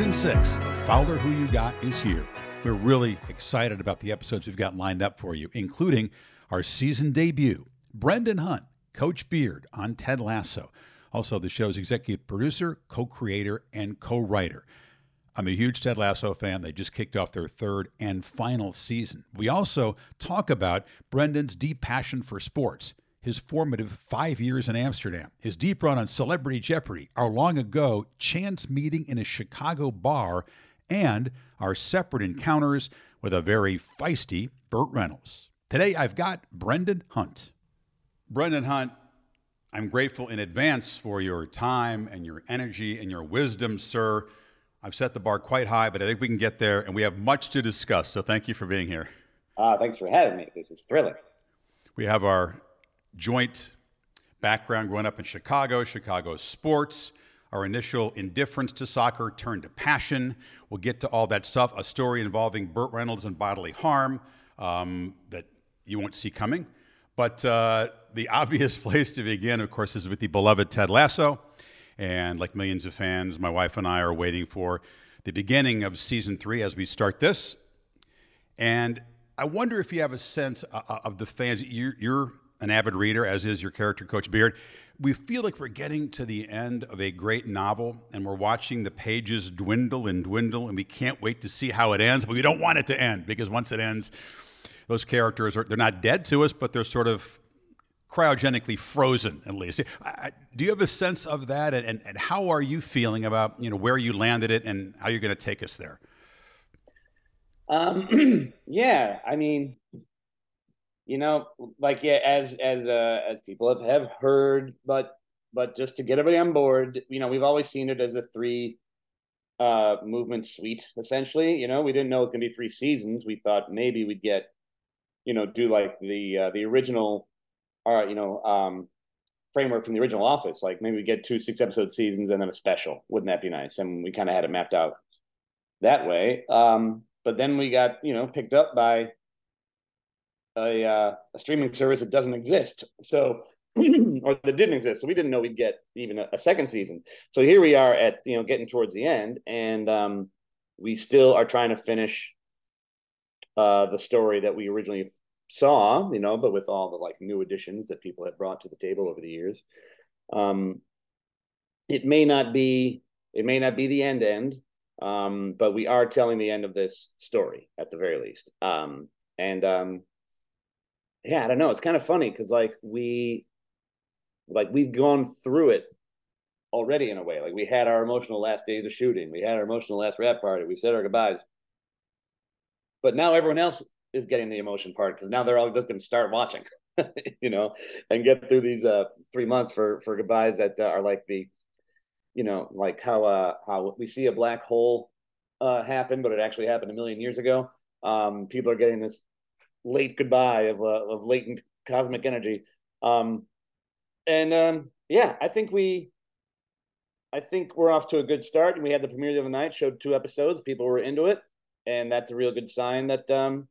Season 6 of Fowler Who You Got is here. We're really excited about the episodes we've got lined up for you, including our season debut, Brendan Hunt, Coach Beard on Ted Lasso. Also, the show's executive producer, co creator, and co writer. I'm a huge Ted Lasso fan. They just kicked off their third and final season. We also talk about Brendan's deep passion for sports, his formative five years in Amsterdam, his deep run on Celebrity Jeopardy, our long ago chance meeting in a Chicago bar, and our separate encounters with a very feisty Burt Reynolds. Today, I've got Brendan Hunt. Brendan Hunt, I'm grateful in advance for your time and your energy and your wisdom, sir. I've set the bar quite high, but I think we can get there, and we have much to discuss. So thank you for being here. Uh, thanks for having me. This is thrilling. We have our joint background growing up in Chicago, Chicago sports, our initial indifference to soccer turned to passion. We'll get to all that stuff, a story involving Burt Reynolds and bodily harm um, that you won't see coming. But uh, the obvious place to begin, of course, is with the beloved Ted Lasso. And like millions of fans, my wife and I are waiting for the beginning of season three as we start this. And I wonder if you have a sense uh, uh, of the fans. You're, you're an avid reader, as is your character, Coach Beard. We feel like we're getting to the end of a great novel and we're watching the pages dwindle and dwindle, and we can't wait to see how it ends, but we don't want it to end because once it ends, those characters are they're not dead to us, but they're sort of cryogenically frozen at least. Do you have a sense of that, and, and, and how are you feeling about you know where you landed it and how you're going to take us there? Um, yeah, I mean, you know, like yeah, as as uh, as people have, have heard, but but just to get everybody on board, you know, we've always seen it as a three uh movement suite essentially. You know, we didn't know it was going to be three seasons. We thought maybe we'd get, you know, do like the uh, the original our you know um, framework from the original Office. Like maybe we get two six episode seasons and then a special. Wouldn't that be nice? And we kind of had it mapped out that way. Um, but then we got you know picked up by a, uh, a streaming service that doesn't exist. So or that didn't exist. So we didn't know we'd get even a, a, second season. So here we are at you know getting towards the end, and um, we still are trying to finish uh, the story that we originally saw, you know, but with all the like new additions that people have brought to the table over the years. Um, it may not be it may not be the end end, um, but we are telling the end of this story at the very least. Um, and um, yeah, I don't know. It's kind of funny because like we like we've gone through it already in a way. Like we had our emotional last day of the shooting, we had our emotional last wrap party, we said our goodbyes. But now everyone else is getting the emotion part because now they're all just going to start watching, you know, and get through these uh three months for for goodbyes that uh, are like the, you know, like how uh how we see a black hole uh happen, but it actually happened a million years ago. Um, people are getting this late goodbye of uh, of latent cosmic energy. Um, and um, yeah, I think we. I think we're off to a good start, and we had the premiere the other night. Showed two episodes, people were into it, and that's a real good sign that um,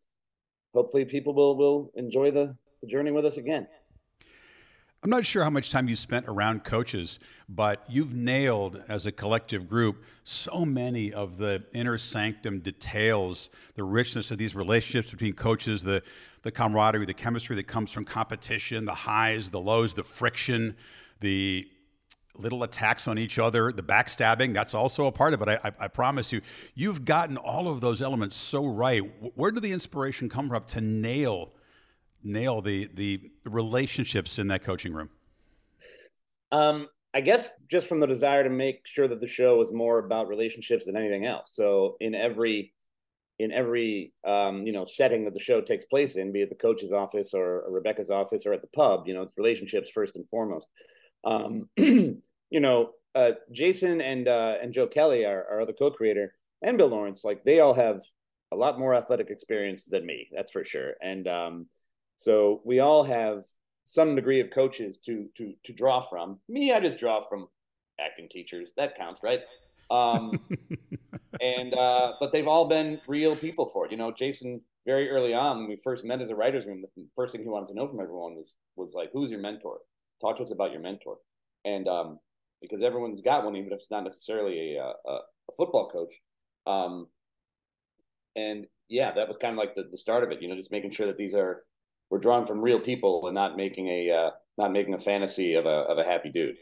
hopefully people will will enjoy the, the journey with us again. I'm not sure how much time you spent around coaches, but you've nailed as a collective group so many of the inner sanctum details, the richness of these relationships between coaches, the, the camaraderie, the chemistry that comes from competition, the highs, the lows, the friction, the little attacks on each other, the backstabbing, that's also a part of it. I, I, I, promise you, you've gotten all of those elements so right. Where did the inspiration come from to nail nail the the relationships in that coaching room? Um, I guess just from the desire to make sure that the show was more about relationships than anything else. So in every in every um, you know setting that the show takes place in, be it the coach's office or Rebecca's office or at the pub, you know, it's relationships first and foremost. Um, you know, uh, Jason and uh, and Joe Kelly, our, our other co-creator, and Bill Lawrence, like they all have a lot more athletic experience than me, that's for sure. And um, so we all have some degree of coaches to to to draw from. Me, I just draw from acting teachers. That counts, right? Um, and uh, but they've all been real people for it. You know, Jason very early on when we first met as a writers room, the first thing he wanted to know from everyone was was like, "Who's your mentor? Talk to us about your mentor." And um, because everyone's got one, even if it's not necessarily a, a, a football coach. Um, and yeah, that was kind of like the, the start of it. You know, just making sure that these are we're drawn from real people and not making a uh, not making a fantasy of a of a happy dude.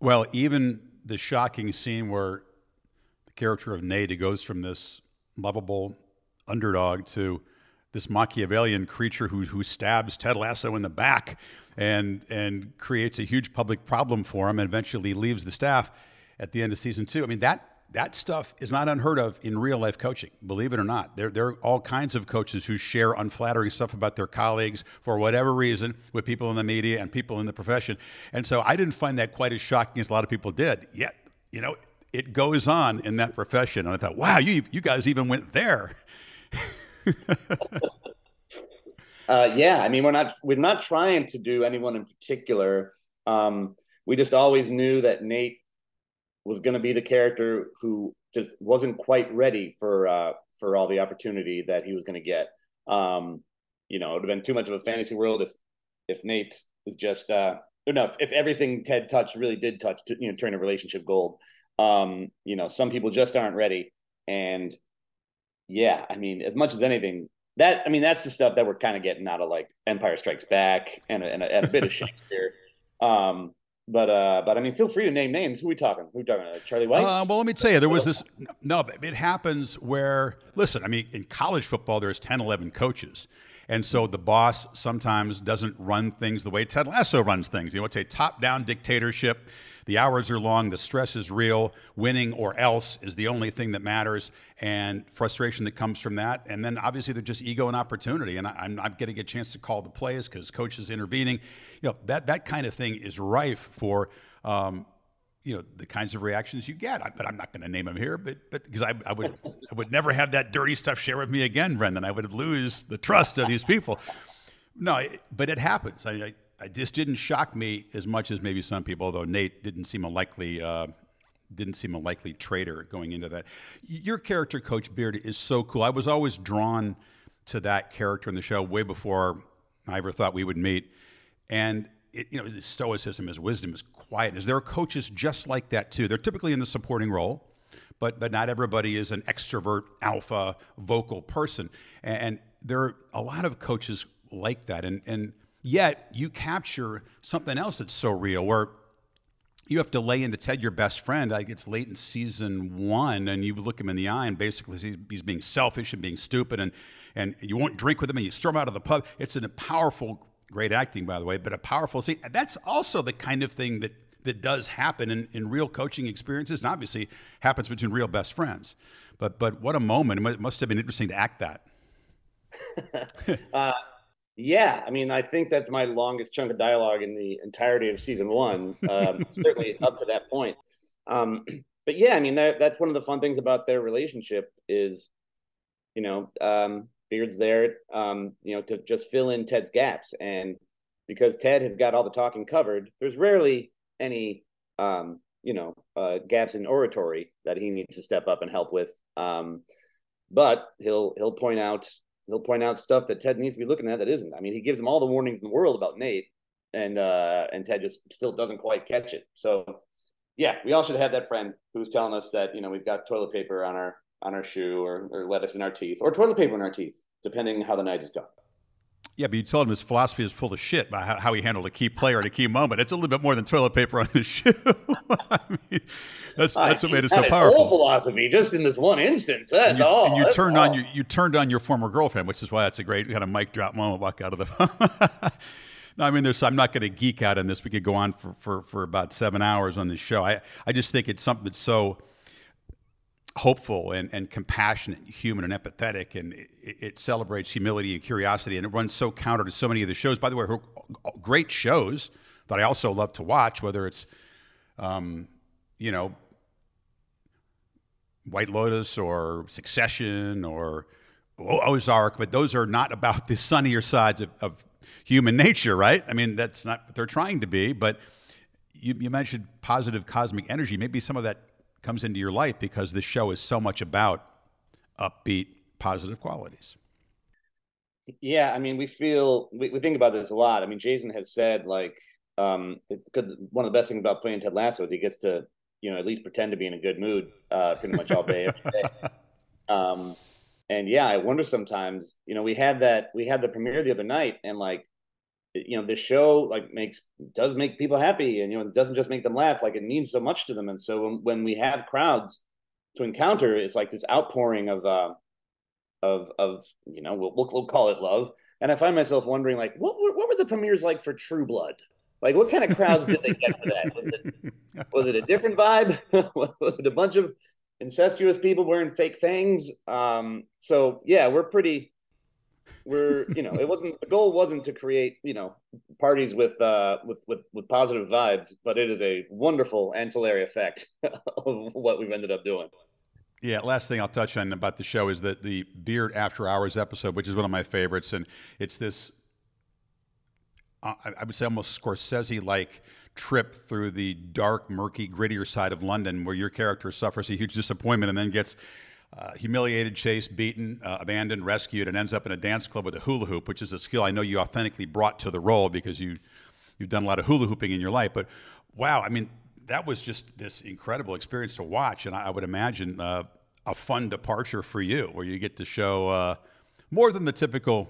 Well, even the shocking scene where the character of Nate goes from this lovable underdog to this Machiavellian creature who who stabs Ted Lasso in the back and and creates a huge public problem for him and eventually leaves the staff at the end of season two. I mean that that stuff is not unheard of in real life coaching, believe it or not. There, there are all kinds of coaches who share unflattering stuff about their colleagues for whatever reason with people in the media and people in the profession. And so I didn't find that quite as shocking as a lot of people did. Yet, you know, it goes on in that profession. And I thought, wow, you, you guys even went there. uh, yeah, I mean, we're not we're not trying to do anyone in particular. Um, we just always knew that Nate was going to be the character who just wasn't quite ready for uh, for all the opportunity that he was going to get. Um, you know, it would have been too much of a fantasy world if if Nate was just uh, no, if, if everything Ted touched really did touch to you know turn a relationship gold. Um, you know, some people just aren't ready, and yeah, I mean, as much as anything, that I mean, that's the stuff that we're kind of getting out of like Empire Strikes Back and a, and a, and a bit of Shakespeare. Um, but uh, but I mean, feel free to name names. Who we talking? Who we talking? Charlie Weis? Uh, well, let me tell you, there was this. No, it happens where listen. I mean, in college football, there's 10, 11 coaches, and so the boss sometimes doesn't run things the way Ted Lasso runs things. You know, it's a top-down dictatorship. The hours are long, the stress is real. Winning or else is the only thing that matters, and frustration that comes from that. And then obviously they're just ego and opportunity. And I, am not getting a chance to call the plays because coach is intervening. You know that that kind of thing is rife for. Um, you know the kinds of reactions you get. I, but I'm not going to name them here, but but because I, I would I would never have that dirty stuff share with me again, Brendan. I would lose the trust of these people. No, but it happens. I, I, I just didn't shock me as much as maybe some people, although Nate didn't seem a likely uh, didn't seem a likely traitor going into that. Your character, Coach Beard, is so cool. I was always drawn to that character in the show way before I ever thought we would meet. And it, you know, stoicism, his wisdom, his quietness. There are coaches just like that too. They're typically in the supporting role, but but not everybody is an extrovert, alpha, vocal person. And, and there are a lot of coaches like that. And and Yet you capture something else that's so real where you have to lay into Ted, your best friend. Like it's late in season one, and you look him in the eye, and basically he's being selfish and being stupid, and and you won't drink with him, and you storm out of the pub. It's a powerful, great acting, by the way, but a powerful scene. That's also the kind of thing that that does happen in, in real coaching experiences, and obviously happens between real best friends. But but what a moment! It must have been interesting to act that. uh, yeah, I mean, I think that's my longest chunk of dialogue in the entirety of season one. Um, certainly up to that point. Um, but yeah, I mean, that, that's one of the fun things about their relationship is, you know, um, Beard's there, um, you know, to just fill in Ted's gaps, and because Ted has got all the talking covered, there's rarely any, um, you know, uh, gaps in oratory that he needs to step up and help with. Um, but he'll he'll point out he'll point out stuff that Ted needs to be looking at that isn't. I mean, he gives him all the warnings in the world about Nate, and uh, and Ted just still doesn't quite catch it. So, yeah, we all should have that friend who's telling us that you know we've got toilet paper on our on our shoe or, or lettuce in our teeth or toilet paper in our teeth, depending how the night is going. Yeah, but you told him his philosophy is full of shit about how, how, he handled a key player at a key moment. It's a little bit more than toilet paper on the shoe. I mean, that's ah, that's what made it so powerful. Whole philosophy, just in this one instance. That's and you, all. And you turned all. on your you turned on your former girlfriend, which is why that's a great kind of mic drop moment. Walk out of the. no, I mean, there's. I'm not going to geek out on this. We could go on for, for for about seven hours on this show. I I just think it's something that's so hopeful and, and compassionate, human and empathetic, and it, it, celebrates humility and curiosity, and it runs so counter to so many of the shows. By the way, her great shows that I also love to watch, whether it's, um, you know, White Lotus or Succession or Ozark, but those are not about the sunnier sides of, of human nature, right? I mean, that's not what they're trying to be, but you, you mentioned positive cosmic energy. Maybe some of that comes into your life because this show is so much about upbeat, positive qualities. Yeah, I mean, we feel we, we think about this a lot. I mean, Jason has said like um, it could, one of the best things about playing Ted Lasso is he gets to you know, at least pretend to be in a good mood uh, pretty much all day every day. Um, and yeah, I wonder sometimes. You know, we had that we had the premiere the other night, and like, you know, this show like makes does make people happy, and you know, it doesn't just make them laugh. Like, it means so much to them. And so when, when we have crowds to encounter, it's like this outpouring of uh, of of you know, we'll, we'll, call it love. And I find myself wondering, like, what what were the premieres like for True Blood? Like, what kind of crowds did they get for that? Was it was it a different vibe? was it a bunch of incestuous people wearing fake things? Um, so yeah, we're pretty. We're you know it wasn't the goal wasn't to create you know parties with uh with with with positive vibes, but it is a wonderful ancillary effect of what we've ended up doing. Yeah, last thing I'll touch on about the show is that the Beard After Hours episode, which is one of my favorites, and it's this I would say almost Scorsese like trip through the dark, murky, grittier side of London where your character suffers a huge disappointment and then gets uh, humiliated, chased, beaten, uh, abandoned, rescued, and ends up in a dance club with a hula hoop, which is a skill I know you authentically brought to the role because you, you've done a lot of hula hooping in your life. But wow, I mean, that was just this incredible experience to watch. And I, I would imagine uh, a fun departure for you where you get to show uh, more than the typical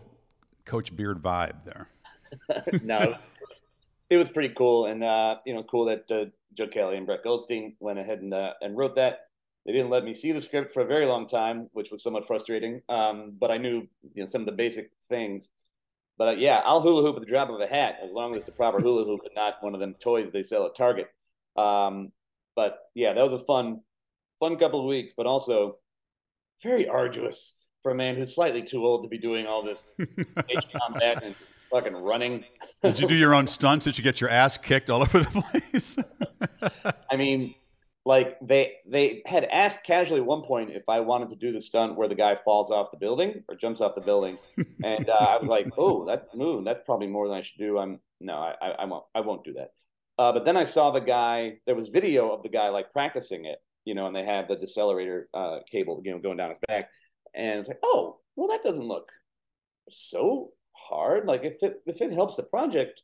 Coach Beard vibe there. no, it was, it was, pretty cool, and uh, you know, cool that Joe Kelly and Brett Goldstein went ahead and and wrote that. They didn't let me see the script for a very long time, which was somewhat frustrating. Um, but I knew you know some of the basic things. But uh, yeah, I'll hula hoop at the drop of a hat as long as it's a proper hula hoop and not one of them toys they sell at Target. Um, but yeah, that was a fun, fun couple of weeks, but also very arduous for a man who's slightly too old to be doing all this stage combat and fucking running. Did you do your own stunts? Did you get your ass kicked all over the place? I mean, like they they had asked casually at one point if I wanted to do the stunt where the guy falls off the building or jumps off the building, and uh, I was like, oh, that move, that's probably more than I should do. I'm no, I I, I won't I won't do that. Uh, but then I saw the guy. There was video of the guy like practicing it, you know, and they have the decelerator uh, cable, you know, going down his back, and it's like, oh, well, that doesn't look so hard. Like if it if it helps the project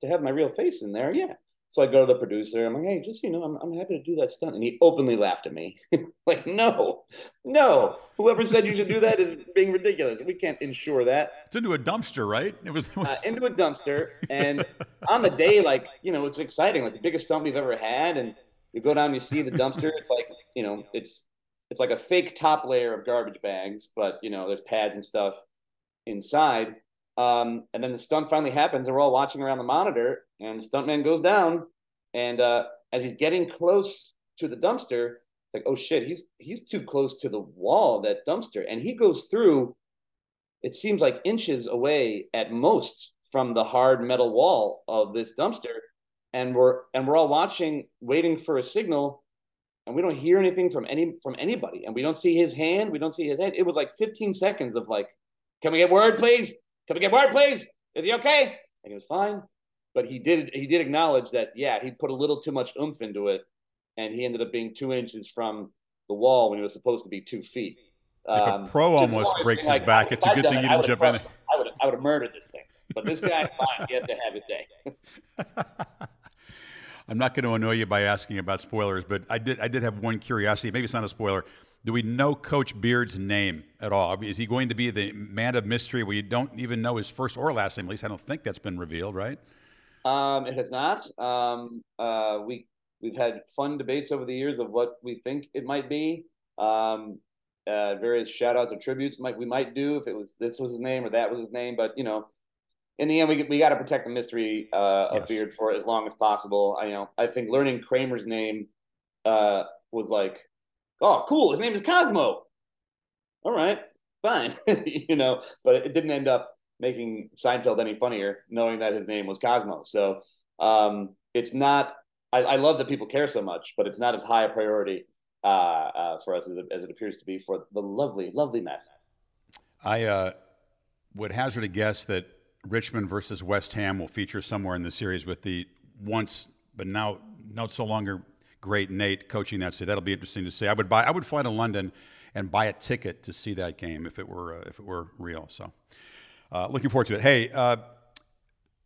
to have my real face in there, yeah. So I go to the producer. I'm like, hey, just you know, I'm I'm happy to do that stunt, and he openly laughed at me, like, no, no, whoever said you should do that is being ridiculous. We can't ensure that. It's into a dumpster, right? It was uh, into a dumpster, and on the day, like you know, it's exciting. Like the biggest stunt we've ever had, and you go down, and you see the dumpster. It's like you know, it's it's like a fake top layer of garbage bags, but you know, there's pads and stuff inside. Um, and then the stunt finally happens, and we're all watching around the monitor, and stuntman goes down. And uh, as he's getting close to the dumpster, like, oh shit, he's he's too close to the wall that dumpster, and he goes through. It seems like inches away at most from the hard metal wall of this dumpster, and we're and we're all watching, waiting for a signal, and we don't hear anything from any from anybody, and we don't see his hand, we don't see his head. It was like 15 seconds of like, can we get word, please? Can we get word, please? Is he okay? And he was fine. But he did he did acknowledge that, yeah, he put a little too much oomph into it. And he ended up being two inches from the wall when he was supposed to be two feet. If um, a pro almost breaks his like, back, it's a good thing you didn't jump in. I would I would have murdered this thing. But this guy, fine, he has to have his day. I'm not going to annoy you by asking about spoilers, but I did I did have one curiosity. Maybe it's not a spoiler. Do we know Coach Beard's name at all? Is he going to be the man of mystery where you don't even know his first or last name? At least I don't think that's been revealed, right? Um, it has not. Um, uh, we we've had fun debates over the years of what we think it might be. Um, uh, various shout outs or tributes might we might do if it was this was his name or that was his name, but you know, in the end, we we got to protect the mystery uh, of yes. Beard for as long as possible. I you know I think learning Kramer's name uh, was like oh, cool, his name is Cosmo. All right, fine, you know, but it didn't end up making Seinfeld any funnier knowing that his name was Cosmo. So um, it's not. I, I, love that people care so much, but it's not as high a priority uh, uh, for us as it, as it, appears to be for the lovely, lovely mess. I uh, would hazard a guess that Richmond versus West Ham will feature somewhere in the series with the once, but now not so longer great Nate coaching that city. That'll be interesting to see. I would buy. I would fly to London and buy a ticket to see that game if it were uh, if it were real. So, uh, looking forward to it. Hey, uh,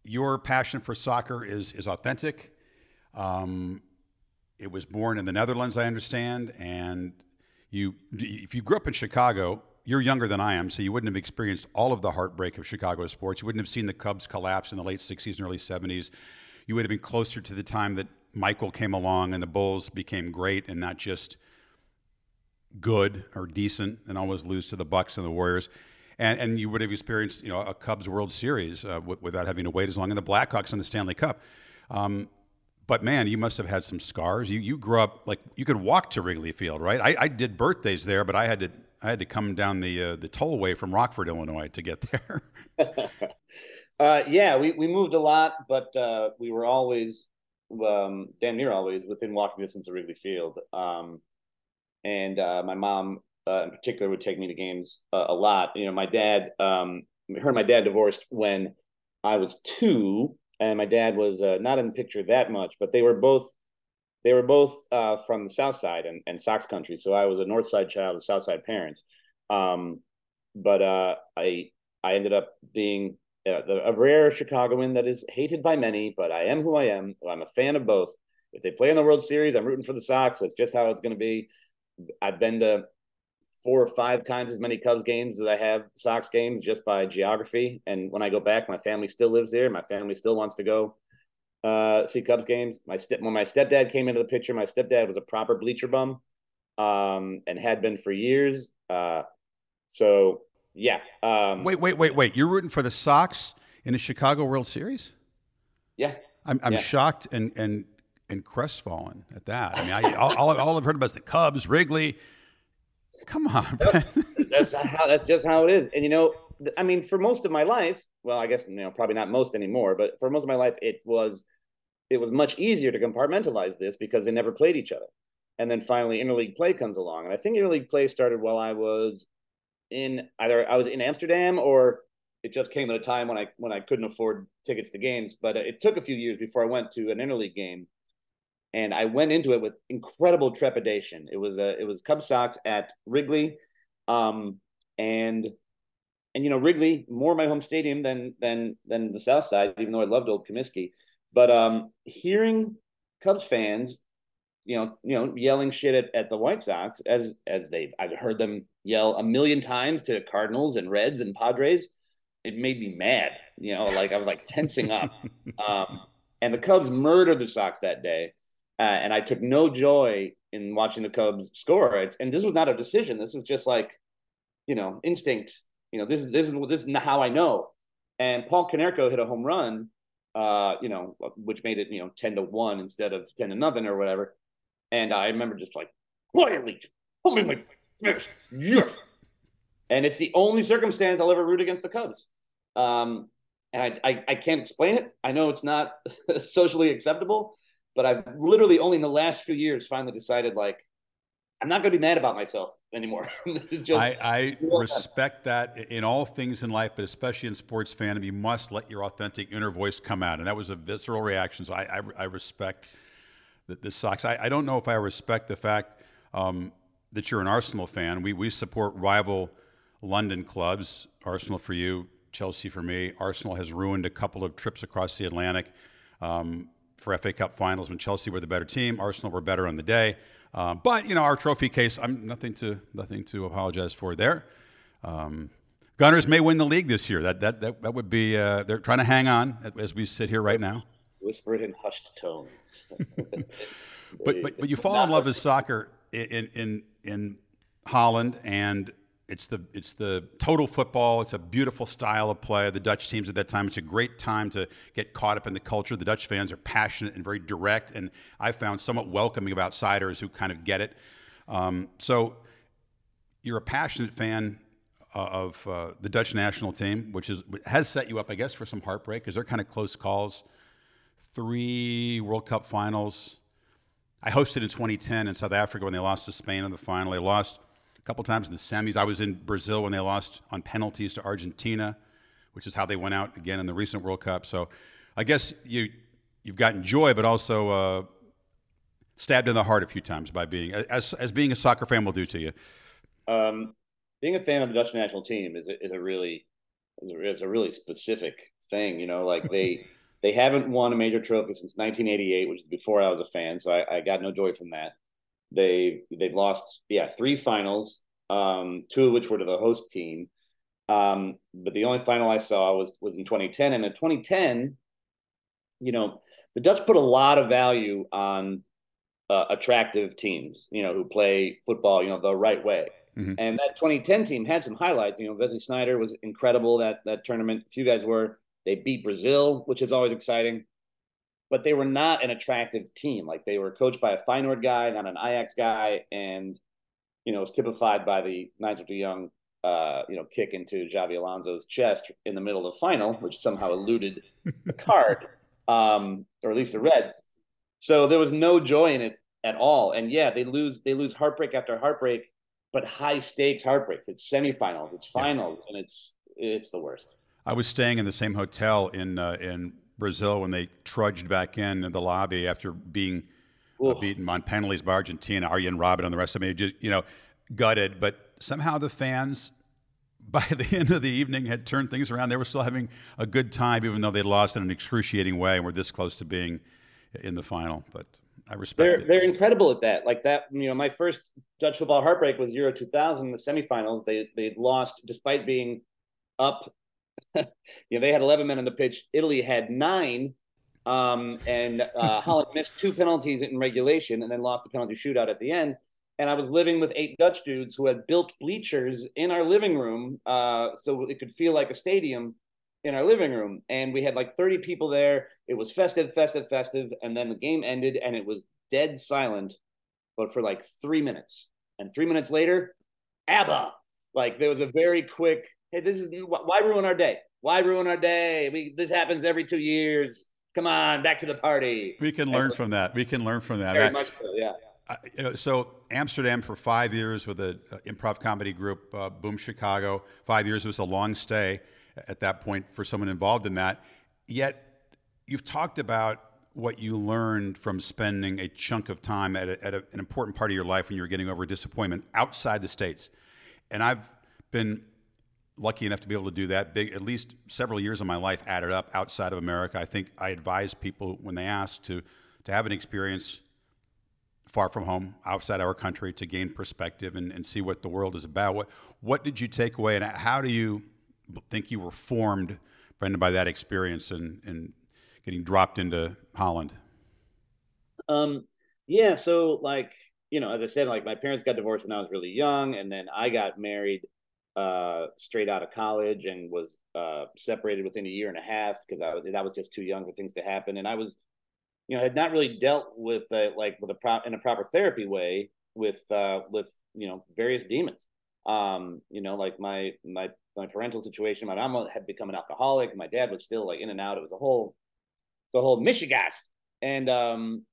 your passion for soccer is is authentic. Um, it was born in the Netherlands, I understand, and you if you grew up in Chicago, you're younger than I am, so you wouldn't have experienced all of the heartbreak of Chicago sports. You wouldn't have seen the Cubs collapse in the late 60s and early 70s. You would have been closer to the time that Michael came along and the Bulls became great and not just good or decent and always lose to the Bucks and the Warriors. And, and you would have experienced, you know, a Cubs World Series uh, w- without having to wait as long, and the Blackhawks in the Stanley Cup. Um, but man, you must have had some scars. You you grew up like you could walk to Wrigley Field, right? I, I did birthdays there, but I had to I had to come down the uh, the tollway from Rockford, Illinois, to get there. uh, yeah, we we moved a lot, but uh, we were always um, damn near always within walking distance of Wrigley Field. Um, and uh, my mom, uh, in particular, would take me to games uh, a lot. You know, my dad, um, her and my dad divorced when I was two, and my dad was uh, not in the picture that much, but they were both they were both uh, from the South Side and, and Sox country. So I was a North Side child of South Side parents. Um, but uh, I I ended up being uh, a rare Chicagoan that is hated by many, but I am who I am. I'm a fan of both. If they play in the World Series, I'm rooting for the Sox. That's just how it's going to be. I've been to four or five times as many Cubs games as I have Sox games just by geography. And when I go back, my family still lives there. My family still wants to go uh, see Cubs games. My step when my stepdad came into the picture, my stepdad was a proper bleacher bum, um, and had been for years. Uh, so yeah. Um, wait, wait, wait, wait. You're rooting for the Sox in the Chicago World Series? Yeah. I'm, I'm yeah. shocked and and and crestfallen at that. I mean, I, all, all, all I've heard about is the Cubs, Wrigley. Come on, that's how. That's just how it is. And you know, I mean, for most of my life, well, I guess you know, probably not most anymore, but for most of my life, it was it was much easier to compartmentalize this because they never played each other. And then finally, interleague play comes along, and I think interleague play started while I was in either I was in Amsterdam or it just came at a time when I when I couldn't afford tickets to games. But uh, it took a few years before I went to an interleague game, and I went into it with incredible trepidation. It was a it was Cub Sox at Wrigley, um, and and you know Wrigley more my home stadium than than than the South Side, even though I loved Old Comiskey. But um, hearing Cubs fans, you know, you know, yelling shit at, at the White Sox as as they've I've heard them yell a million times to Cardinals and Reds and Padres. It made me mad. You know, like I was like tensing up. Um, and the Cubs murdered the Sox that day, uh, and I took no joy in watching the Cubs score. it. And this was not a decision. This was just like, you know, instinct. You know, this is this is this is how I know. And Paul Konerko hit a home run, uh, you know, which made it you know ten to one instead of ten to nothing or whatever. And I remember just like quietly, put me my fist, yes. And it's the only circumstance I'll ever root against the Cubs. Um, and I, I, I can't explain it. I know it's not socially acceptable, but I've literally only in the last few years finally decided like I'm not going to be mad about myself anymore. this is just. I, I respect that in all things in life, but especially in sports fandom, you must let your authentic inner voice come out, and that was a visceral reaction. So I, I, I respect that this sucks. I, I don't know if I respect the fact um, that you're an Arsenal fan. We we support rival London clubs. Arsenal for you, Chelsea for me. Arsenal has ruined a couple of trips across the Atlantic. Um, for FA Cup finals when Chelsea were the better team. Arsenal were better on the day. Um, but you know our trophy case, I'm nothing to nothing to apologize for there. Um, Gunners may win the league this year. That that that, that would be. Uh, they're trying to hang on as we sit here right now. Whisper it in hushed tones. but but but you fall in love with soccer in in in Holland and it's the it's the total football. It's a beautiful style of play. The Dutch teams at that time. It's a great time to get caught up in the culture. The Dutch fans are passionate and very direct, and I found somewhat welcoming of outsiders who kind of get it. Um, so you're a passionate fan uh, of uh, the Dutch national team, which is has set you up, I guess, for some heartbreak because they're kind of close calls. Three World Cup finals. I hosted in 2010 in South Africa when they lost to Spain in the final. They lost couple times in the semis. I was in Brazil when they lost on penalties to Argentina, which is how they went out again in the recent World Cup. So I guess you you've gotten joy, but also uh, stabbed in the heart a few times by being as as being a soccer fan will do to you. Um, being a fan of the Dutch national team is a, is a really is a, is a really specific thing. You know, like they They haven't won a major trophy since 1988, which is before I was a fan, so I, I got no joy from that. They they've lost yeah three finals, um, two of which were to the host team. Um, but the only final I saw was was in 2010, and in 2010, you know, the Dutch put a lot of value on uh, attractive teams, you know, who play football, you know, the right way. Mm-hmm. And that 2010 team had some highlights. You know, Wesley Sneijder was incredible that that tournament. A few guys were. They beat Brazil, which is always exciting. But they were not an attractive team. Like they were coached by a Feyenoord guy, not an Ajax guy, and you know, it was typified by the Nigel de Jong, uh, you know, kick into Xabi Alonso's chest in the middle of the final, which somehow eluded the card, um, or at least a red. So there was no joy in it at all. And yeah, they lose they lose heartbreak after heartbreak, but high stakes heartbreaks. It's semifinals, it's finals, yeah. and it's it's the worst. I was staying in the same hotel in uh, in Brazil when they trudged back in in the lobby after being uh, beaten on penalties by Argentina. Arjen Robben and the rest of me just you know gutted, but somehow the fans by the end of the evening had turned things around. They were still having a good time, even though they lost in an excruciating way and were this close to being in the final. But I respect they're, it. They're incredible at that. Like that, you know, my first Dutch football heartbreak was Euro 2000, the semifinals. They they lost despite being up. you know, they had 11 men on the pitch. Italy had nine, um, and uh, Holland missed two penalties in regulation, and then lost the penalty shootout at the end. And I was living with eight Dutch dudes who had built bleachers in our living room, uh, so it could feel like a stadium in our living room. And we had like 30 people there. It was festive festive festive. And then the game ended and it was dead silent but for like three minutes. And three minutes later abba! Like there was a very quick hey this is why ruin our day why ruin our day? We this happens every two years. Come on back to the party. We can learn from that. We can learn from that. Very much so yeah. So Amsterdam for five years with an improv comedy group, uh, Boom Chicago. Five years was a long stay at that point for someone involved in that. Yet you've talked about what you learned from spending a chunk of time at, a, at a, an important part of your life when you were getting over disappointment outside the states. And I've been lucky enough to be able to do that big at least several years of my life added up outside of America. I think I advise people when they ask to to have an experience far from home, outside our country, to gain perspective and, and see what the world is about. What what did you take away, and how do you think you were formed, Brendan, by that experience and, and getting dropped into Holland? Um, yeah. So, like, you know, as I said, like my parents got divorced when I was really young, and then I got married uh, straight out of college and was uh, separated within a year and a half because I was that was just too young for things to happen, and I was, you know, had not really dealt with uh, like with a in a proper therapy way with uh, with you know various demons. Um, you know, like my my my parental situation. My mom had become an alcoholic. My dad was still like in and out. It was a whole, it's a whole mishegas. And um,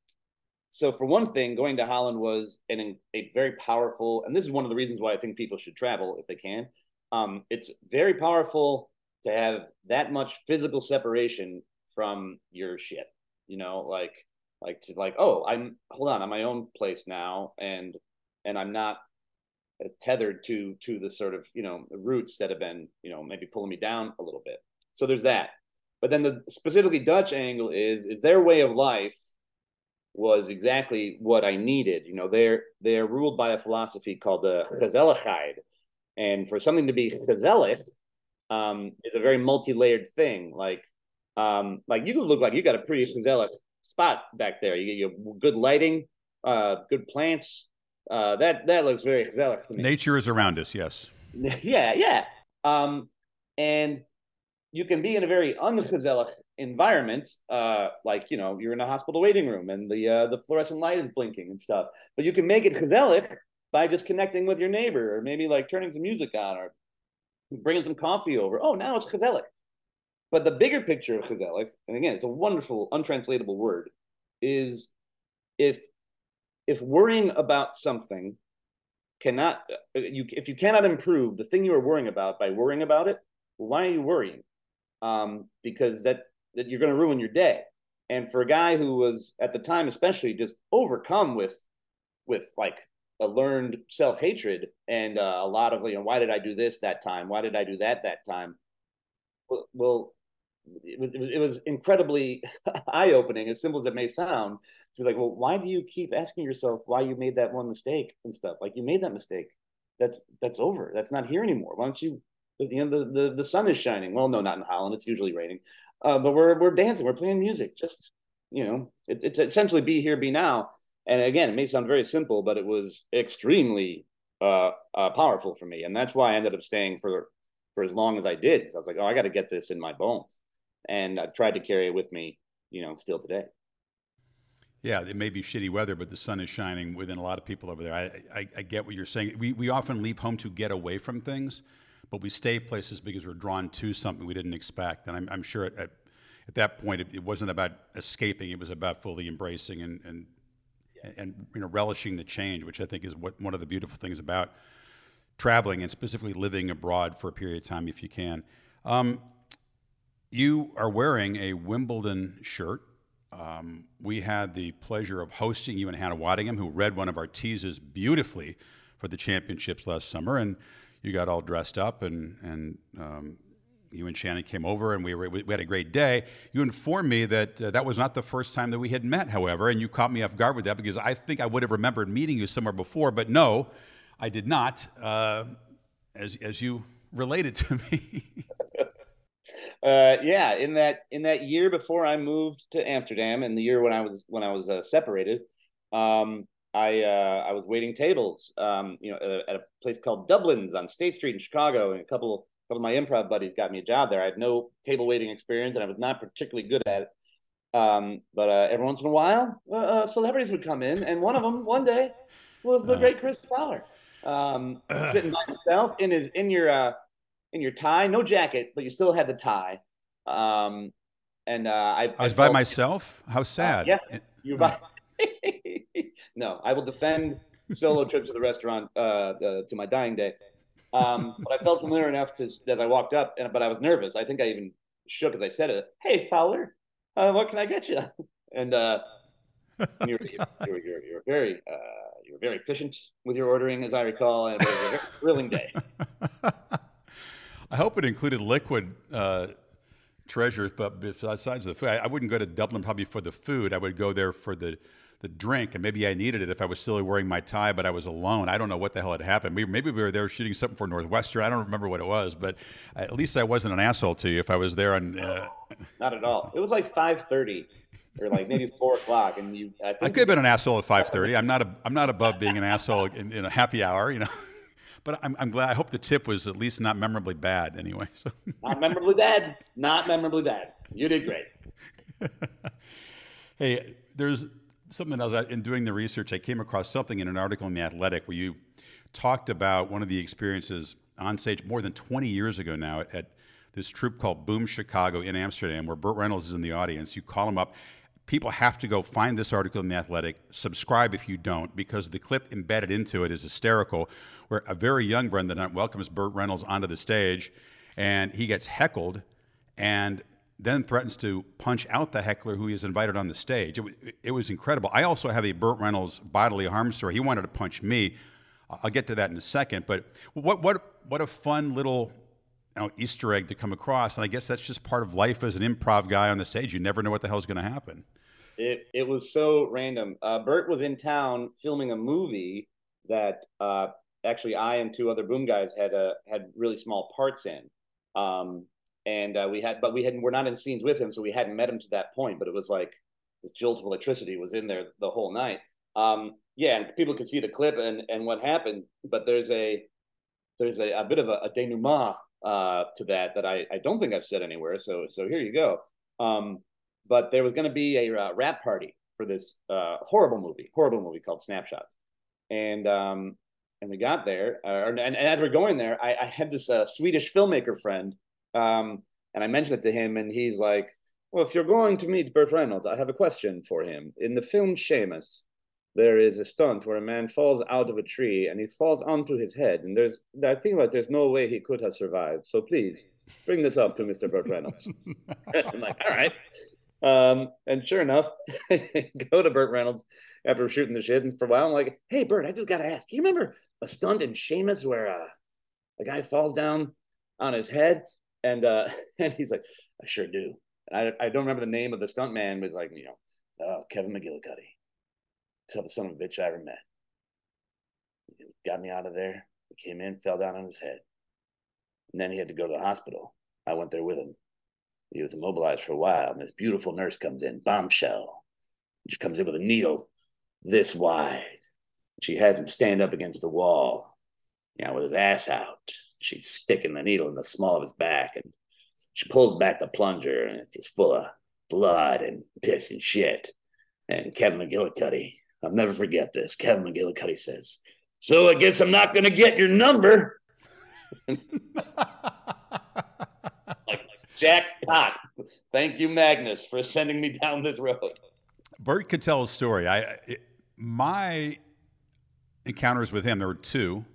so for one thing, going to Holland was an a very powerful, and this is one of the reasons why I think people should travel if they can. Um, it's very powerful to have that much physical separation from your shit. You know, like like to like, oh, I'm hold on, I'm my own place now, and and I'm not as tethered to to the sort of you know roots that have been you know maybe pulling me down a little bit. So there's that. But then the specifically Dutch angle is is their way of life was exactly what I needed. You know, they're they're ruled by a philosophy called the gezelligheid, and for something to be gezellig, um, is a very multi-layered thing. Like, um, like you could look like you got a pretty gezellig spot back there. You get your good lighting, uh, good plants, uh, that that looks very exotic to me. Nature is around us, yes. yeah, yeah. Um, and you can be in a very ungezellig environment, uh, like you know you're in a hospital waiting room and the uh, the fluorescent light is blinking and stuff. But you can make it gezellig by just connecting with your neighbor, or maybe like turning some music on, or bringing some coffee over. Oh, now it's gezellig. But the bigger picture of gezellig, and again, it's a wonderful, untranslatable word, is if if worrying about something cannot you if you cannot improve the thing you are worrying about by worrying about it why are you worrying um, because that that you're going to ruin your day and for a guy who was at the time especially just overcome with with like a learned self-hatred and uh, a lot of you know why did i do this that time why did i do that that time well, well it was, it was incredibly eye opening, as simple as it may sound, to be like, well, why do you keep asking yourself why you made that one mistake and stuff? Like you made that mistake. That's that's over. That's not here anymore. Why don't you? You know, the the, the sun is shining. Well, no, not in Holland. It's usually raining. Uh, but we're we're dancing. We're playing music. Just you know, it, it's essentially be here, be now. And again, it may sound very simple, but it was extremely uh, uh, powerful for me, and that's why I ended up staying for for as long as I did. Because I was like, oh, I got to get this in my bones and I've tried to carry it with me, you know, still today. Yeah, it may be shitty weather, but the sun is shining within a lot of people over there. I, I, I, get what you're saying. We, we often leave home to get away from things, but we stay places because we're drawn to something we didn't expect. And I'm, I'm sure at, at that point, it, it, wasn't about escaping, it was about fully embracing and, and, and you know, relishing the change, which I think is what, one of the beautiful things about traveling and specifically living abroad for a period of time if you can. Um, you are wearing a Wimbledon shirt. Um, we had the pleasure of hosting you and Hannah Waddingham, who read one of our teases beautifully for the championships last summer. And you got all dressed up, and, and um, you and Shannon came over, and we, were, we had a great day. You informed me that uh, that was not the first time that we had met, however, and you caught me off guard with that because I think I would have remembered meeting you somewhere before, but no, I did not, uh, as, as you related to me. uh, yeah, in that in that year before I moved to Amsterdam, and the year when I was when I was uh, separated, um, I uh, I was waiting tables, um, you know, at a place called Dublin's on State Street in Chicago, and a couple couple of my improv buddies got me a job there. I had no table waiting experience, and I was not particularly good at it. Um, but uh, every once in a while, uh, uh, celebrities would come in, and one of them one day was the great Chris Fowler, um, sitting by himself in his in your in your tie, no jacket, but you still had the tie. Um, and uh, I, I was I by myself. How uh, sad. Uh, yeah, you by. no, I will defend solo trip to the restaurant uh, uh, to my dying day. Um, but I felt familiar enough to as I walked up, and but I was nervous. I think I even shook as I said it. Hey, Fowler, uh, what can I get you? And uh, you're, you're, you're, you're, very uh, you're very efficient with your ordering, as I recall, and it was a thrilling day. I hope it included liquid uh, treasures, but besides the food, I, I, wouldn't go to Dublin probably for the food. I would go there for the the drink, and maybe I needed it if I was still wearing my tie, but I was alone. I don't know what the hell had happened. Maybe, maybe we were there shooting something for Northwestern. I don't remember what it was, but at least I wasn't an asshole to you if I was there on. Uh... Not at all. It was like five thirty or like maybe four o'clock, and you. I, I could have been an asshole at five thirty. I'm not. A, I'm not above being an asshole in, in a happy hour. You know. But I'm, I'm glad. I hope the tip was at least not memorably bad. Anyway, so not memorably bad. Not memorably bad. You did great. hey, there's something else. Uh, in doing the research, I came across something in an article in the Athletic where you talked about one of the experiences on stage more than 20 years ago now at, at this troupe called Boom Chicago in Amsterdam, where Burt Reynolds is in the audience. You call him up people have to go find this article in the athletic subscribe if you don't because the clip embedded into it is hysterical where a very young brendan Hunt welcomes burt reynolds onto the stage and he gets heckled and then threatens to punch out the heckler who he has invited on the stage. It, it was incredible. I also have a burt reynolds bodily harm story. He wanted to punch me. I'll get to that in a second but what, what, what a fun little you know, Easter egg to come across. And I guess that's just part of life as an improv guy on the stage. You never know what the hell is going to happen. It it was so random. Uh, Burt was in town filming a movie that uh, actually I and two other boom guys had a had really small parts in. Um, and uh, we had, but we had we're not in scenes with him, so we hadn't met him to that point. But it was like this jolt of electricity was in there the whole night. Um, yeah, and people could see the clip and and what happened. But there's a there's a, a bit of a, a denouement uh, to that that I, I don't think I've said anywhere. So so here you go. Um, but there was going to be a uh, wrap party for this uh, horrible movie, horrible movie called Snapshots, and um, and we got there, uh, and, and as we're going there, I, I had this uh, Swedish filmmaker friend, um, and I mentioned it to him, and he's like, "Well, if you're going to meet Burt Reynolds, I have a question for him. In the film Shamus, there is a stunt where a man falls out of a tree and he falls onto his head. And there's, I feel like there's no way he could have survived. So please bring this up to Mr. Burt Reynolds. I'm like, all right. Um, and sure enough, go to Burt Reynolds after shooting the shit. And for a while, I'm like, hey, Burt, I just got to ask, do you remember a stunt in Shamus where uh, a guy falls down on his head? And uh, and he's like, I sure do. And I I don't remember the name of the stunt man, but he's like, you know, oh, Kevin McGillicuddy, toughest son of a bitch I ever met. He got me out of there. He came in, fell down on his head, and then he had to go to the hospital. I went there with him. He was immobilized for a while, and this beautiful nurse comes in, bombshell. She comes in with a needle this wide. She has him stand up against the wall, you know, with his ass out. She's sticking the needle in the small of his back, and she pulls back the plunger, and it's just full of blood and piss and shit. And Kevin McGillicuddy, I'll never forget this. Kevin McGillicuddy says, So I guess I'm not going to get your number. like, jackpot. Thank you, Magnus, for sending me down this road. Burt could tell a story. I, it, my encounters with him, there were two,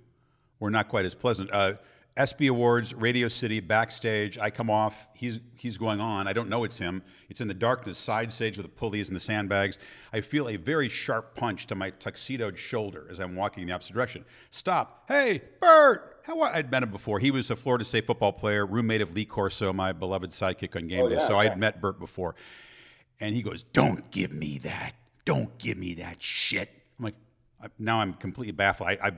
were not quite as pleasant. Uh, ESPY Awards, Radio City, backstage. I come off. He's he's going on. I don't know it's him. It's in the darkness, side stage with the pulleys and the sandbags. I feel a very sharp punch to my tuxedoed shoulder as I'm walking in the opposite direction. Stop. Hey, Burt. How are, I'd met him before. He was a Florida State football player, roommate of Lee Corso, my beloved sidekick on game Oh, day. yeah, so yeah. I'd met Burt before. And he goes, "Don't give me that. Don't give me that shit." I'm like, I- now I'm completely baffled. I, I've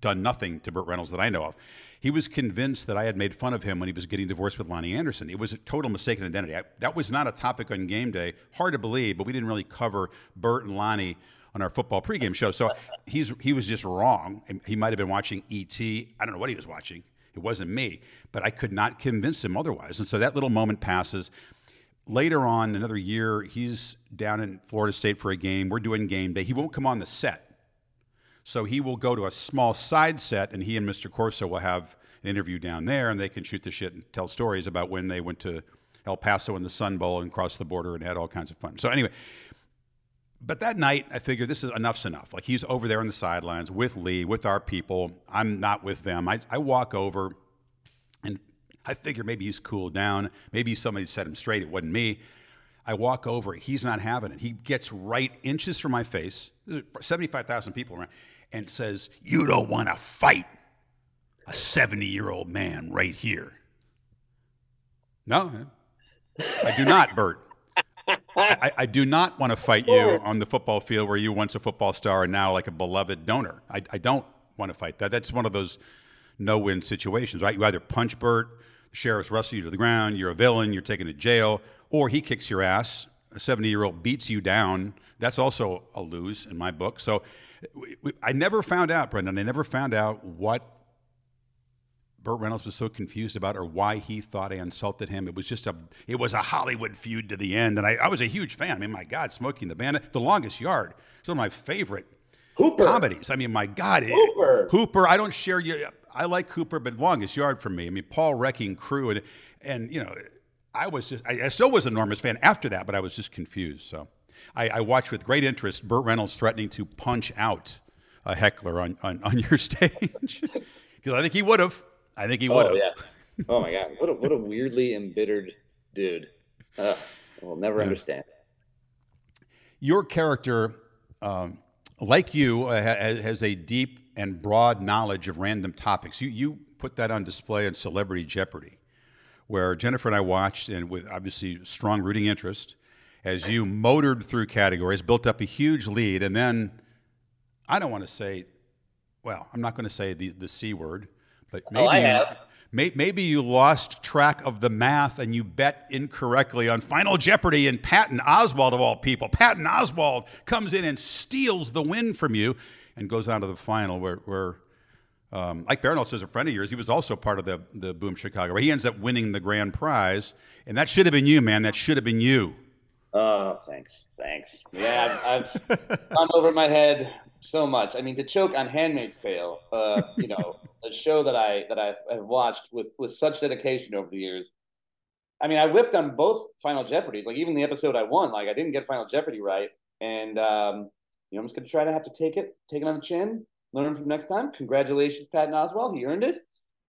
done nothing to Burt Reynolds that I know of. He was convinced that I had made fun of him when he was getting divorced with Loni Anderson. It was a total mistaken identity. I, that was not a topic on game day. Hard to believe, but we didn't really cover Burt and Loni on our football pregame show. So he's he was just wrong. He might have been watching E.T. I don't know what he was watching. It wasn't me, but I could not convince him otherwise. And so that little moment passes later on, another year, he's down in Florida State for a game. We're doing game day. He won't come on the set. So he will go to a small side set, and he and Mr. Corso will have an interview down there, and they can shoot the shit and tell stories about when they went to El Paso in the Sun Bowl and crossed the border and had all kinds of fun. So anyway, but that night, I figured this is enough's enough. Like he's over there on the sidelines with Lee, with our people. I'm not with them. I, I walk over, and I figure maybe he's cooled down. Maybe somebody set him straight. It wasn't me. I walk over. He's not having it. He gets right inches from my face. There's 75,000 people around, and says, "You don't want to fight a 70 year old man right here." No, I do not, Burt. I, I do not want to fight you on the football field where you once a football star and now like a beloved donor. I, I don't want to fight that. That's one of those no-win situations, right? You either punch Burt, the sheriff's wrestle you to the ground, you're a villain, you're taken to jail, or he kicks your ass. A 70-year-old beats you down. That's also a lose in my book. So we, we, I never found out, Brendan. I never found out what Burt Reynolds was so confused about or why he thought I insulted him. It was just a it was a Hollywood feud to the end. And I, I was a huge fan. I mean, my God, Smokey and the Bandit, The Longest Yard. It's one of my favorite Hooper. comedies. I mean, my God. it- Hooper. Hooper, I don't share you. I like Hooper, but Longest Yard for me. I mean, Paul Wrecking Crew. And, and you know, I was just, I, I still was an enormous fan after that, but I was just confused. So I, I watched with great interest Burt Reynolds threatening to punch out a heckler on, on, on your stage. Because I think he would have. I think he would have. Oh yeah. Oh my god. What a what a weirdly embittered dude. Uh, we'll never understand. Your character, um, like you, uh, ha- has a deep and broad knowledge of random topics. You, you put that on display in Celebrity Jeopardy, where Jennifer and I watched, and with obviously strong rooting interest, as you motored through categories, built up a huge lead, and then I don't want to say, well, I'm not going to say the, the C word, but maybe, Oh, you- may, maybe you lost track of the math and you bet incorrectly on Final Jeopardy, and Patton Oswalt, of all people, Patton Oswalt comes in and steals the win from you and goes on to the final where, where um, Ike Barinholtz is a friend of yours. He was also part of the, the Boom Chicago, where he ends up winning the grand prize. And that should have been you, man. That should have been you. Oh, thanks, thanks. Yeah, I've, I've gone over my head so much. I mean, to choke on *Handmaid's Tale*, uh, you know, a show that I that I have watched with with such dedication over the years. I mean, I whipped on both Final Jeopardies. Like even the episode I won, like I didn't get Final Jeopardy right, and um, you know, I'm just gonna try to have to take it, take it on the chin, learn from next time. Congratulations, Patton Oswalt, he earned it,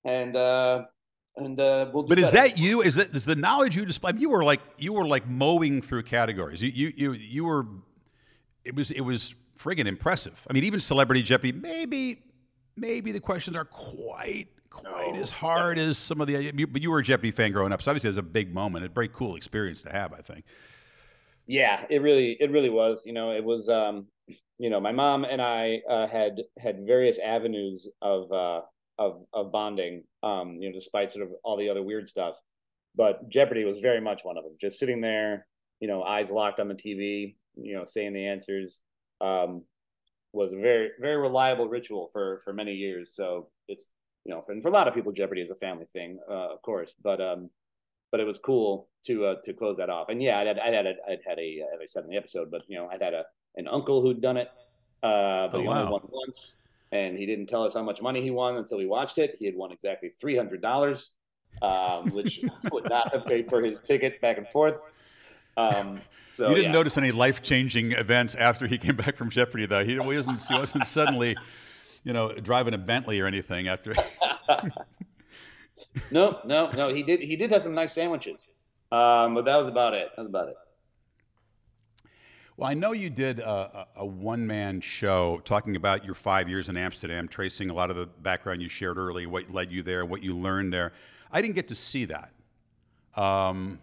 and uh, and uh, we'll. Do But is better. that you? Is that is the knowledge you display? You were like you were like mowing through categories. You you you, you were. It was it was friggin' impressive. I mean, even Celebrity Jeopardy. Maybe maybe the questions are quite quite no. as hard as some of the. But you were a Jeopardy fan growing up, so obviously it was a big moment, a very cool experience to have. I think. Yeah, it really, it really was. You know, it was. um You know, my mom and I uh, had had various avenues of uh, of of bonding. Um, you know, despite sort of all the other weird stuff, but Jeopardy was very much one of them. Just sitting there, you know, eyes locked on the TV, you know, saying the answers. Um, was a very very reliable ritual for for many years. So it's you know, and for a lot of people, Jeopardy is a family thing, uh, of course. But um, but it was cool to uh, to close that off. And yeah, I'd had I'd had a, I'd had a as I said in the episode, but you know, I'd had a an uncle who'd done it, uh, but oh, he wow. only won once, and he didn't tell us how much money he won until we watched it. He had won exactly three hundred dollars, um, which would not have paid for his ticket back and forth. Um, so, you didn't yeah. notice any life changing events after he came back from Jeopardy, though. He wasn't. He wasn't suddenly, you know, driving a Bentley or anything after. no, no, no. He did. He did have some nice sandwiches, um, but that was about it. That was about it. Well, I know you did a, a one man show talking about your five years in Amsterdam, tracing a lot of the background you shared early, what led you there, what you learned there. I didn't get to see that. Um,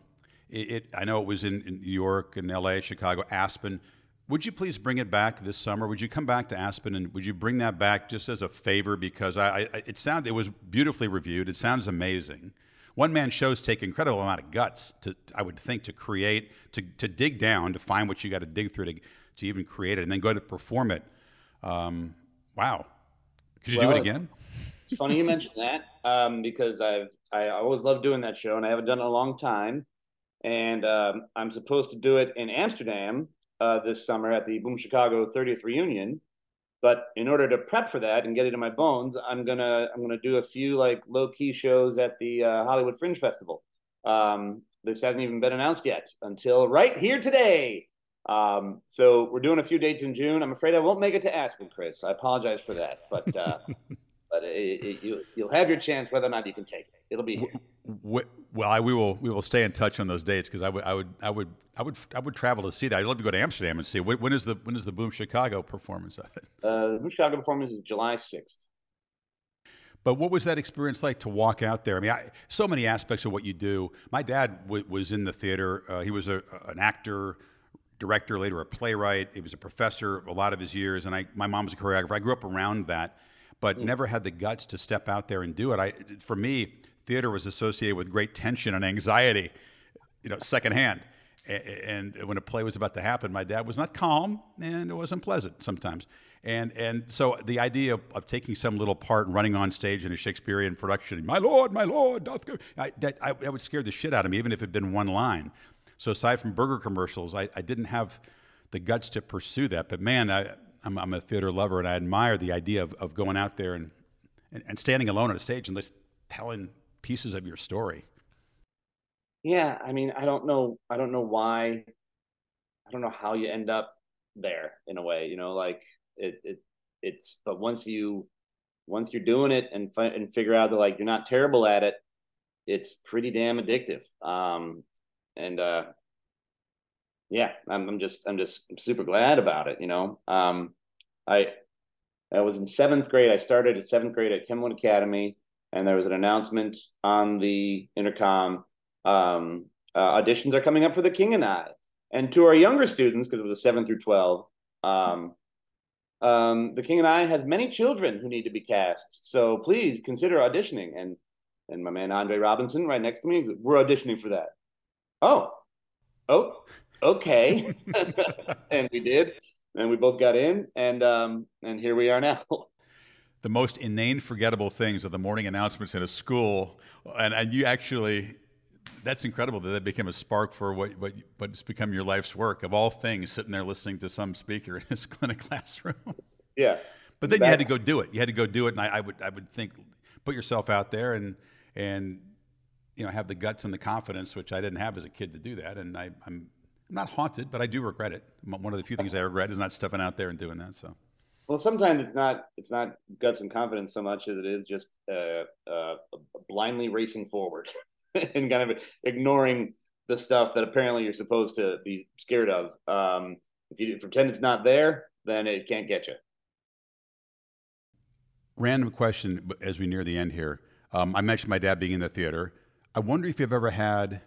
it, it, I know it was in, in New York and L.A., Chicago, Aspen. Would you please bring it back this summer? Would you come back to Aspen and would you bring that back just as a favor? Because I, I it sounded it was beautifully reviewed. It sounds amazing. One man shows take incredible amount of guts to I would think to create to to dig down to find what you got to dig through to to even create it and then go to perform it. Um, wow, could you well, do it again? It's funny you mentioned that um, because I've I always loved doing that show and I haven't done it in a long time and um, I'm supposed to do it in Amsterdam uh, this summer at the Boom Chicago 30th reunion. But in order to prep for that and get it in my bones, I'm gonna I'm gonna do a few like low key shows at the uh, Hollywood Fringe Festival. Um, this hasn't even been announced yet until right here today. Um, so we're doing a few dates in June. I'm afraid I won't make it to Aspen, Chris. I apologize for that, but uh, but it, it, you, will have your chance whether or not you can take it. It'll be here. Well, I, we will we will stay in touch on those dates because I would I would I would I would I would travel to see that. I'd love to go to Amsterdam and see when is the when is the Boom Chicago performance of it. Uh, the Boom Chicago performance is July sixth. But what was that experience like to walk out there? I mean, I, so many aspects of what you do. My dad w- was in the theater. Uh, he was a, an actor, director, later a playwright. He was a professor a lot of his years, and I, my mom was a choreographer. I grew up around that, but mm. never had the guts to step out there and do it. I, for me, theater was associated with great tension and anxiety, you know, secondhand. And when a play was about to happen, my dad was not calm and it wasn't pleasant sometimes. And, and so the idea of, of taking some little part and running on stage in a Shakespearean production, my lord, my lord, doth go, I, that, I, that would scare the shit out of me, even if it had been one line. So aside from burger commercials, I, I didn't have the guts to pursue that. But man, I, I'm, I'm a theater lover and I admire the idea of, of going out there and, and, and standing alone on a stage and just telling pieces of your story. Yeah, I mean, I don't know, I don't know why, I don't know how you end up there in a way, you know, like it, it, it's, but once you, once you're doing it and and figure out that like you're not terrible at it, it's pretty damn addictive. Um, and uh, yeah, I'm, I'm just, I'm just super glad about it. You know, um, I, I was in seventh grade. I started at seventh grade at Kenwood Academy and there was an announcement on the intercom. Um, uh, auditions are coming up for The King and I. And to our younger students, because it was a seven through twelve, um, um, The King and I has many children who need to be cast. So please consider auditioning. And and my man Andre Robinson, right next to me, we're auditioning for that. Oh, oh, okay. and we did, and we both got in, and um, and here we are now. the most inane, forgettable things are the morning announcements in a school, and and you actually. That's incredible that that became a spark for what, what what's become your life's work. Of all things, sitting there listening to some speaker in his clinic classroom. Yeah. But then that, you had to go do it. You had to go do it, and I, I would I would think put yourself out there and and you know have the guts and the confidence, which I didn't have as a kid to do that. And I, I'm not haunted, but I do regret it. One of the few things I regret is not stepping out there and doing that. So. Well, sometimes it's not it's not guts and confidence so much as it is just uh, uh, blindly racing forward and kind of ignoring the stuff that apparently you're supposed to be scared of. Um, if you pretend it's not there, then it can't get you. Random question as we near the end here. Um, I mentioned my dad being in the theater. I wonder if you've ever had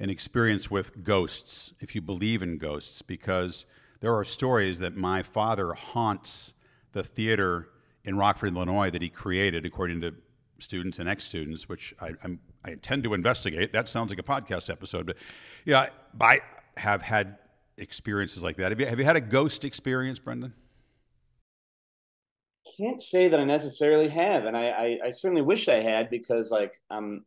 an experience with ghosts, if you believe in ghosts, because there are stories that my father haunts the theater in Rockford, Illinois, that he created, according to students and ex-students, which I, I'm, I intend to investigate. That sounds like a podcast episode, but yeah, I have had experiences like that. Have you, have you had a ghost experience, Brendan? Can't say that I necessarily have, and I, I, I certainly wish I had because, like, um,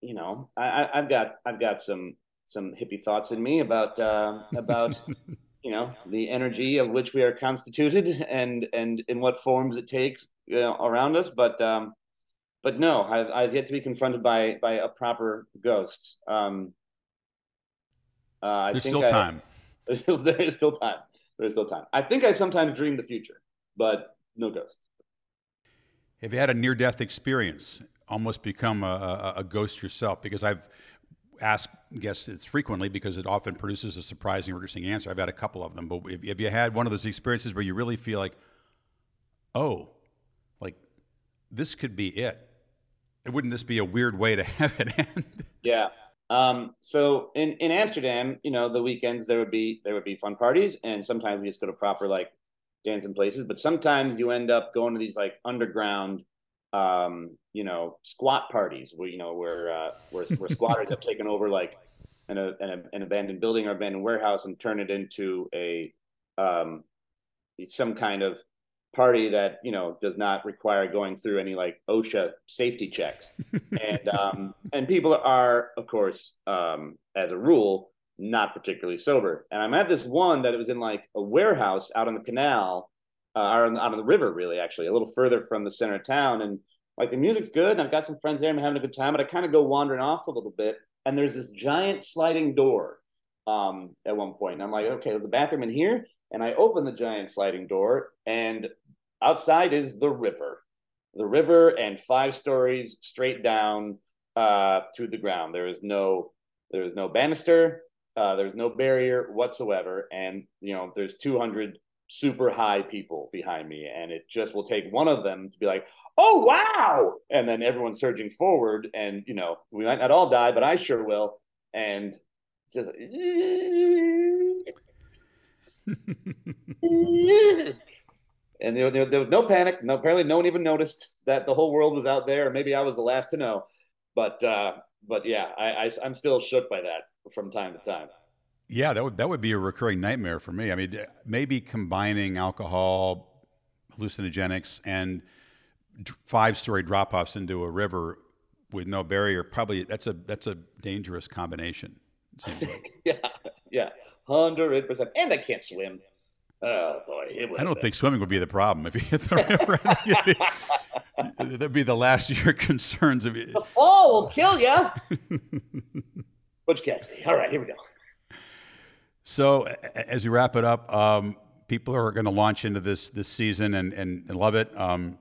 you know, I, I've got I've got some some hippie thoughts in me about uh, about you know the energy of which we are constituted and and in what forms it takes you know, around us. But um but no I've, I've yet to be confronted by by a proper ghost. Um uh, there's still I, time. There's still there's still time. There's still time. I think i sometimes dream the future but no ghost have you had a near death experience almost become a, a, a ghost yourself because i've asked guests this frequently because it often produces a surprising or interesting answer. I've had a couple of them, but have you had one of those experiences where you really feel like, oh, like this could be it? Wouldn't this be a weird way to have it end? Yeah. Um, so in, in Amsterdam, you know, the weekends there would be there would be fun parties, and sometimes we just go to proper like dancing places. But sometimes you end up going to these like underground um, you know, squat parties where you know where uh, where, where squatters have taken over like an, an, an abandoned building or abandoned warehouse and turn it into a um, some kind of party that you know does not require going through any like OSHA safety checks, and um, and people are of course um, as a rule not particularly sober. And I'm at this one that it was in like a warehouse out on the canal uh, or on, on the river, really, actually, a little further from the center of town. And like the music's good, and I've got some friends there, and I'm having a good time, but I kind of go wandering off a little bit. And there's this giant sliding door um, at one point. And I'm like, okay, there's a bathroom in here. And I open the giant sliding door, and outside is the river. The river and five stories straight down uh, to the ground. There is no there is no banister. Uh, there's no barrier whatsoever, and you know there's 200 super high people behind me and it just will take one of them to be like oh wow! And then everyone's surging forward and you know we might not all die but i sure will. And just and there, there, there, was no panic. No apparently no one even noticed that the whole world was out there maybe i was the last to know. But uh but yeah I, I i'm still shook by that from time to time yeah, that would that would be a recurring nightmare for me. I mean, maybe combining alcohol, hallucinogenics, and five-story drop-offs into a river with no barrier. Probably that's a that's a dangerous combination. Like. yeah, yeah, hundred percent. And I can't swim. Oh boy, I don't think swimming would be the problem if you hit the river. That'd be the last of your concerns. Of the fall will kill you. Butch Cassidy. All right, here we go. So as we wrap it up, um, people are going to launch into this this season and and, and love it. Um,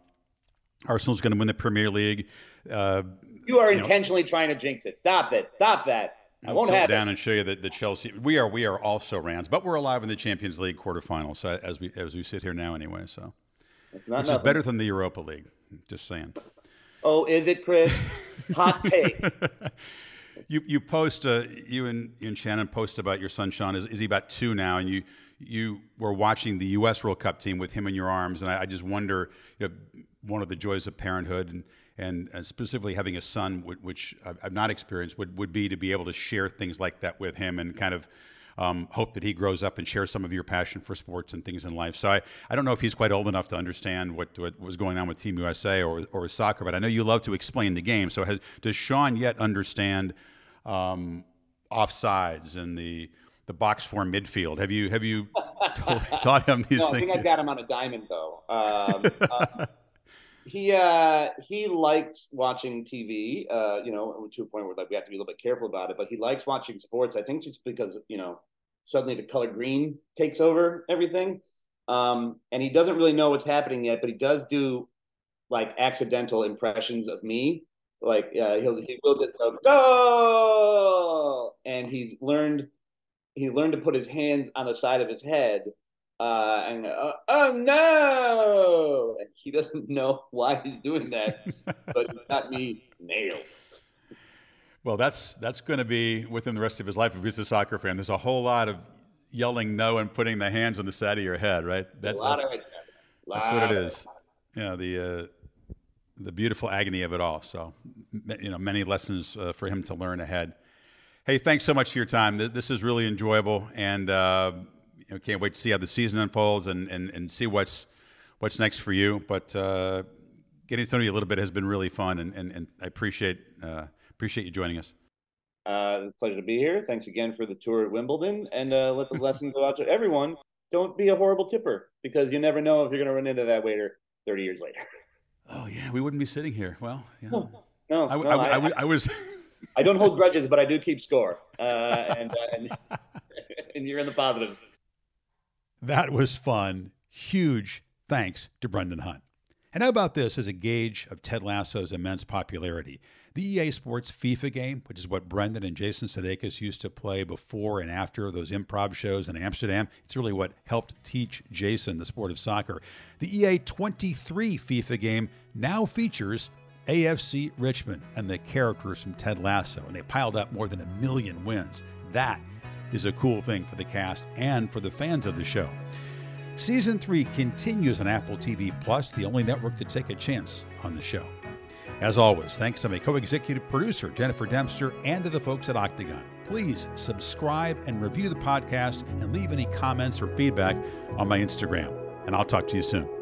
Arsenal's going to win the Premier League. Uh, you are you intentionally know, trying to jinx it. Stop it. Stop that. I won't have down and show you that the Chelsea. We are we are also Rams, but we're alive in the Champions League quarterfinals as we as we sit here now anyway. So, which nothing. is better than the Europa League. Just saying. Oh, is it, Chris? Hot take. you you post uh, you and you and Shannon post about your son Sean. Is, is he about two now? And you you were watching the U.S. World Cup team with him in your arms, and I, I just wonder, you know, one of the joys of parenthood and and uh, specifically having a son, which I've not experienced, would would be to be able to share things like that with him and kind of. Um, hope that he grows up and shares some of your passion for sports and things in life. So I, I don't know if he's quite old enough to understand what, what was going on with Team USA or, or soccer, but I know you love to explain the game. So has, does Sean yet understand um, offsides and the the box form midfield. Have you have you taught him these no, things? I think I've got him on a diamond though. Um, uh, he uh, he likes watching TV. Uh, you know, to a point where like we have to be a little bit careful about it. But he likes watching sports. I think just because you know suddenly the color green takes over everything, um, and he doesn't really know what's happening yet. But he does do like accidental impressions of me like uh, he'll he will just go go, and he's learned he learned to put his hands on the side of his head uh, and uh, oh no, and he doesn't know why he's doing that, but he got me nailed. Well, that's that's going to be within the rest of his life if he's a soccer fan. There's a whole lot of yelling no and putting the hands on the side of your head, right? That's that's, that's what it is. Yeah, the uh, the beautiful agony of it all. So, you know, many lessons uh, for him to learn ahead. Hey, thanks so much for your time. This is really enjoyable, and uh, you know, can't wait to see how the season unfolds and, and, and see what's what's next for you. But uh, getting to know you a little bit has been really fun, and, and, and I appreciate uh, appreciate you joining us. Uh, pleasure to be here. Thanks again for the tour at Wimbledon, and uh, let the lesson go out to everyone. Don't be a horrible tipper because you never know if you're going to run into that waiter 30 years later. Oh yeah, we wouldn't be sitting here. Well, yeah. no, no, I, no, I, I, I was. I don't hold grudges, but I do keep score, uh, and, uh, and, and you're in the positives. That was fun. Huge thanks to Brendan Hunt. And how about this as a gauge of Ted Lasso's immense popularity? The EA Sports FIFA game, which is what Brendan and Jason Sudeikis used to play before and after those improv shows in Amsterdam, it's really what helped teach Jason the sport of soccer. The EA 23 FIFA game now features AFC Richmond and the characters from Ted Lasso, and they piled up more than a million wins. That is a cool thing for the cast and for the fans of the show. Season 3 continues on Apple TV Plus, the only network to take a chance on the show. As always, thanks to my co executive producer, Jennifer Dempster, and to the folks at Octagon. Please subscribe and review the podcast and leave any comments or feedback on my Instagram. And I'll talk to you soon.